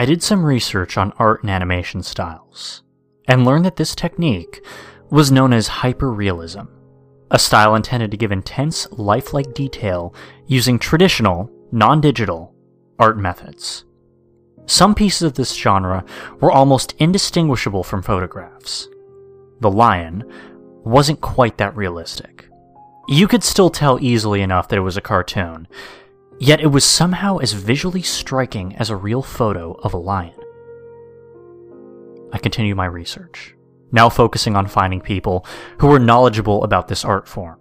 I did some research on art and animation styles, and learned that this technique was known as hyperrealism, a style intended to give intense, lifelike detail using traditional, non digital art methods. Some pieces of this genre were almost indistinguishable from photographs. The lion wasn't quite that realistic. You could still tell easily enough that it was a cartoon, yet it was somehow as visually striking as a real photo of a lion. I continued my research, now focusing on finding people who were knowledgeable about this art form.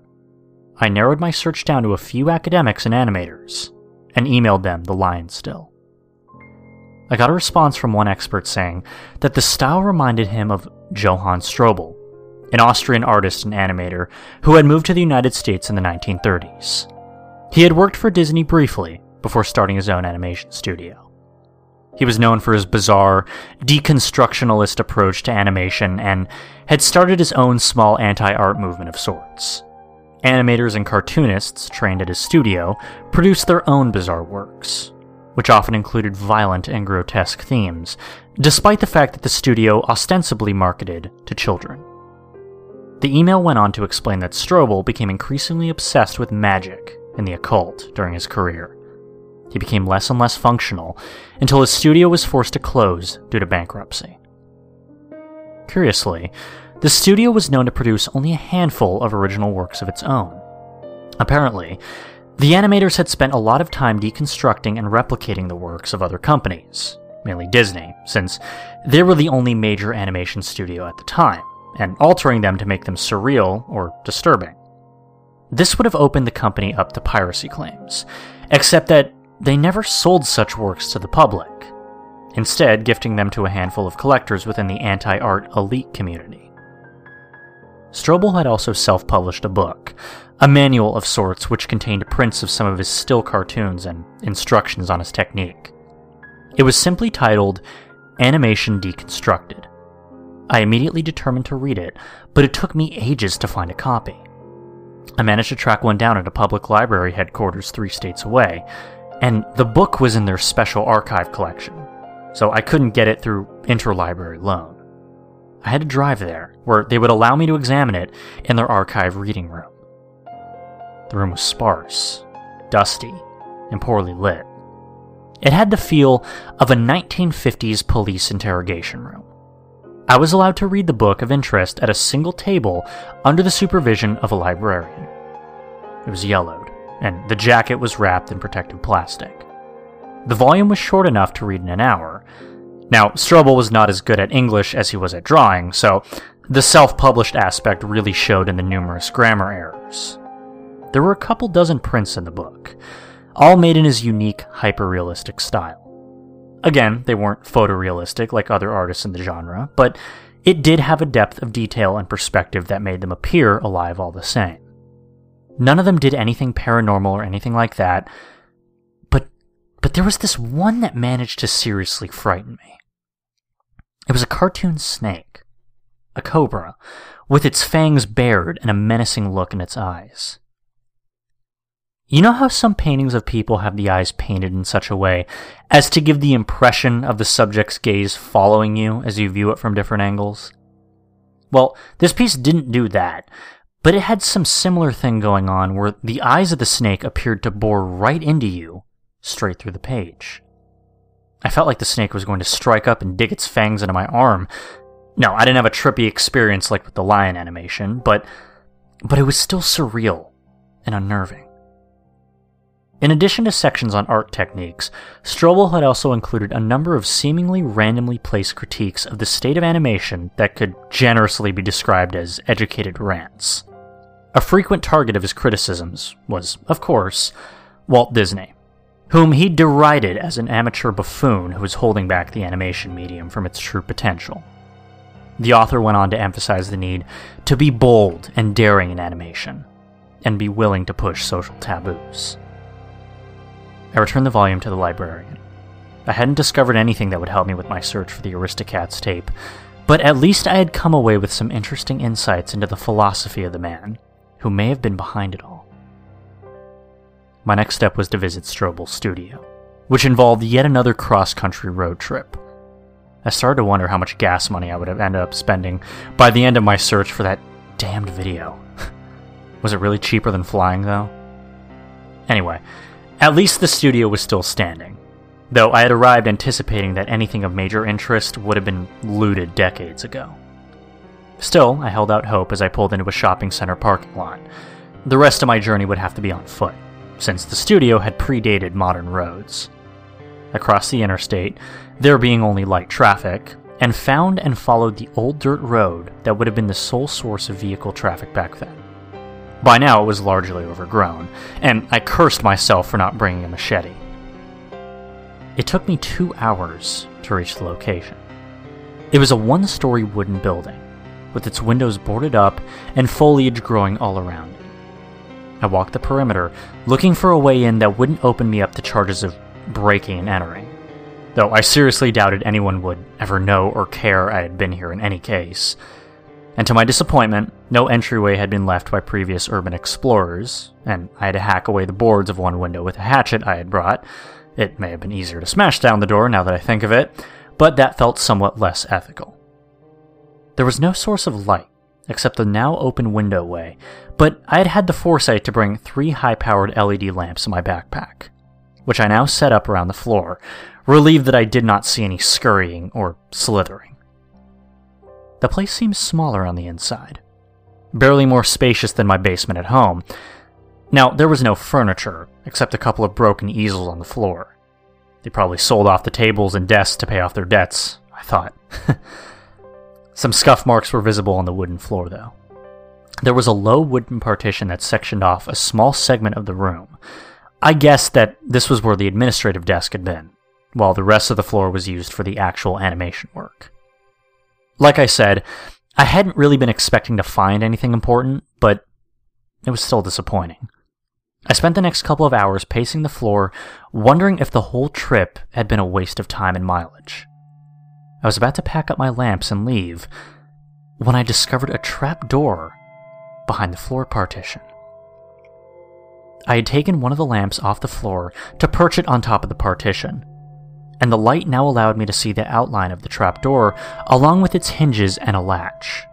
I narrowed my search down to a few academics and animators, and emailed them the lion still. I got a response from one expert saying that the style reminded him of Johann Strobel, an Austrian artist and animator who had moved to the United States in the 1930s. He had worked for Disney briefly before starting his own animation studio. He was known for his bizarre, deconstructionalist approach to animation and had started his own small anti art movement of sorts. Animators and cartoonists trained at his studio produced their own bizarre works, which often included violent and grotesque themes, despite the fact that the studio ostensibly marketed to children. The email went on to explain that Strobel became increasingly obsessed with magic and the occult during his career. He became less and less functional until his studio was forced to close due to bankruptcy. Curiously, the studio was known to produce only a handful of original works of its own. Apparently, the animators had spent a lot of time deconstructing and replicating the works of other companies, mainly Disney, since they were the only major animation studio at the time, and altering them to make them surreal or disturbing. This would have opened the company up to piracy claims, except that they never sold such works to the public, instead, gifting them to a handful of collectors within the anti art elite community. Strobel had also self published a book, a manual of sorts which contained prints of some of his still cartoons and instructions on his technique. It was simply titled Animation Deconstructed. I immediately determined to read it, but it took me ages to find a copy. I managed to track one down at a public library headquarters three states away, and the book was in their special archive collection, so I couldn't get it through interlibrary loan. I had to drive there, where they would allow me to examine it in their archive reading room. The room was sparse, dusty, and poorly lit. It had the feel of a 1950s police interrogation room. I was allowed to read the book of interest at a single table under the supervision of a librarian. It was yellowed, and the jacket was wrapped in protective plastic. The volume was short enough to read in an hour. Now, Strobel was not as good at English as he was at drawing, so the self published aspect really showed in the numerous grammar errors. There were a couple dozen prints in the book, all made in his unique, hyper-realistic style. Again, they weren't photorealistic like other artists in the genre, but it did have a depth of detail and perspective that made them appear alive all the same. None of them did anything paranormal or anything like that, but but there was this one that managed to seriously frighten me. It was a cartoon snake, a cobra, with its fangs bared and a menacing look in its eyes. You know how some paintings of people have the eyes painted in such a way as to give the impression of the subject's gaze following you as you view it from different angles? Well, this piece didn't do that, but it had some similar thing going on where the eyes of the snake appeared to bore right into you, straight through the page. I felt like the snake was going to strike up and dig its fangs into my arm. No, I didn't have a trippy experience like with the lion animation, but but it was still surreal and unnerving. In addition to sections on art techniques, Strobel had also included a number of seemingly randomly placed critiques of the state of animation that could generously be described as educated rants. A frequent target of his criticisms was, of course, Walt Disney, whom he derided as an amateur buffoon who was holding back the animation medium from its true potential. The author went on to emphasize the need to be bold and daring in animation, and be willing to push social taboos. I returned the volume to the librarian. I hadn't discovered anything that would help me with my search for the Aristocats tape, but at least I had come away with some interesting insights into the philosophy of the man, who may have been behind it all. My next step was to visit Strobel's studio, which involved yet another cross country road trip. I started to wonder how much gas money I would have ended up spending by the end of my search for that damned video. was it really cheaper than flying, though? Anyway, at least the studio was still standing, though I had arrived anticipating that anything of major interest would have been looted decades ago. Still, I held out hope as I pulled into a shopping center parking lot. The rest of my journey would have to be on foot, since the studio had predated modern roads. Across the interstate, there being only light traffic, and found and followed the old dirt road that would have been the sole source of vehicle traffic back then. By now, it was largely overgrown, and I cursed myself for not bringing a machete. It took me two hours to reach the location. It was a one story wooden building, with its windows boarded up and foliage growing all around it. I walked the perimeter, looking for a way in that wouldn't open me up to charges of breaking and entering. Though I seriously doubted anyone would ever know or care I had been here in any case. And to my disappointment, no entryway had been left by previous urban explorers, and I had to hack away the boards of one window with a hatchet I had brought. It may have been easier to smash down the door now that I think of it, but that felt somewhat less ethical. There was no source of light, except the now open window way, but I had had the foresight to bring three high powered LED lamps in my backpack, which I now set up around the floor, relieved that I did not see any scurrying or slithering. The place seemed smaller on the inside, barely more spacious than my basement at home. Now, there was no furniture, except a couple of broken easels on the floor. They probably sold off the tables and desks to pay off their debts, I thought. Some scuff marks were visible on the wooden floor, though. There was a low wooden partition that sectioned off a small segment of the room. I guessed that this was where the administrative desk had been, while the rest of the floor was used for the actual animation work. Like I said, I hadn't really been expecting to find anything important, but it was still disappointing. I spent the next couple of hours pacing the floor, wondering if the whole trip had been a waste of time and mileage. I was about to pack up my lamps and leave when I discovered a trap door behind the floor partition. I had taken one of the lamps off the floor to perch it on top of the partition and the light now allowed me to see the outline of the trapdoor, along with its hinges and a latch.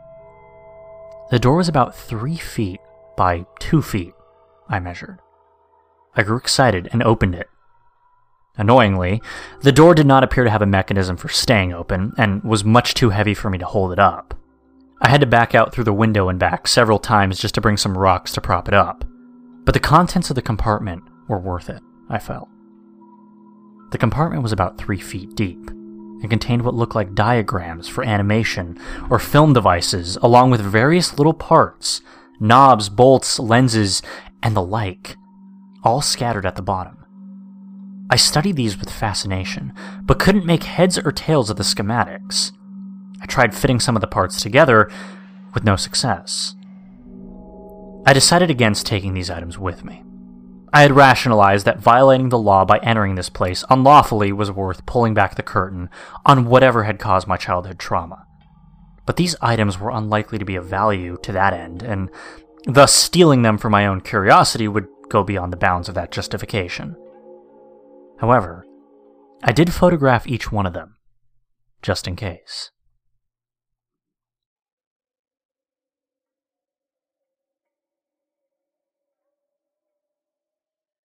The door was about three feet by two feet, I measured. I grew excited and opened it. Annoyingly, the door did not appear to have a mechanism for staying open, and was much too heavy for me to hold it up. I had to back out through the window and back several times just to bring some rocks to prop it up. But the contents of the compartment were worth it, I felt. The compartment was about three feet deep and contained what looked like diagrams for animation or film devices, along with various little parts knobs, bolts, lenses, and the like, all scattered at the bottom. I studied these with fascination, but couldn't make heads or tails of the schematics. I tried fitting some of the parts together, with no success. I decided against taking these items with me. I had rationalized that violating the law by entering this place unlawfully was worth pulling back the curtain on whatever had caused my childhood trauma. But these items were unlikely to be of value to that end, and thus stealing them for my own curiosity would go beyond the bounds of that justification. However, I did photograph each one of them, just in case.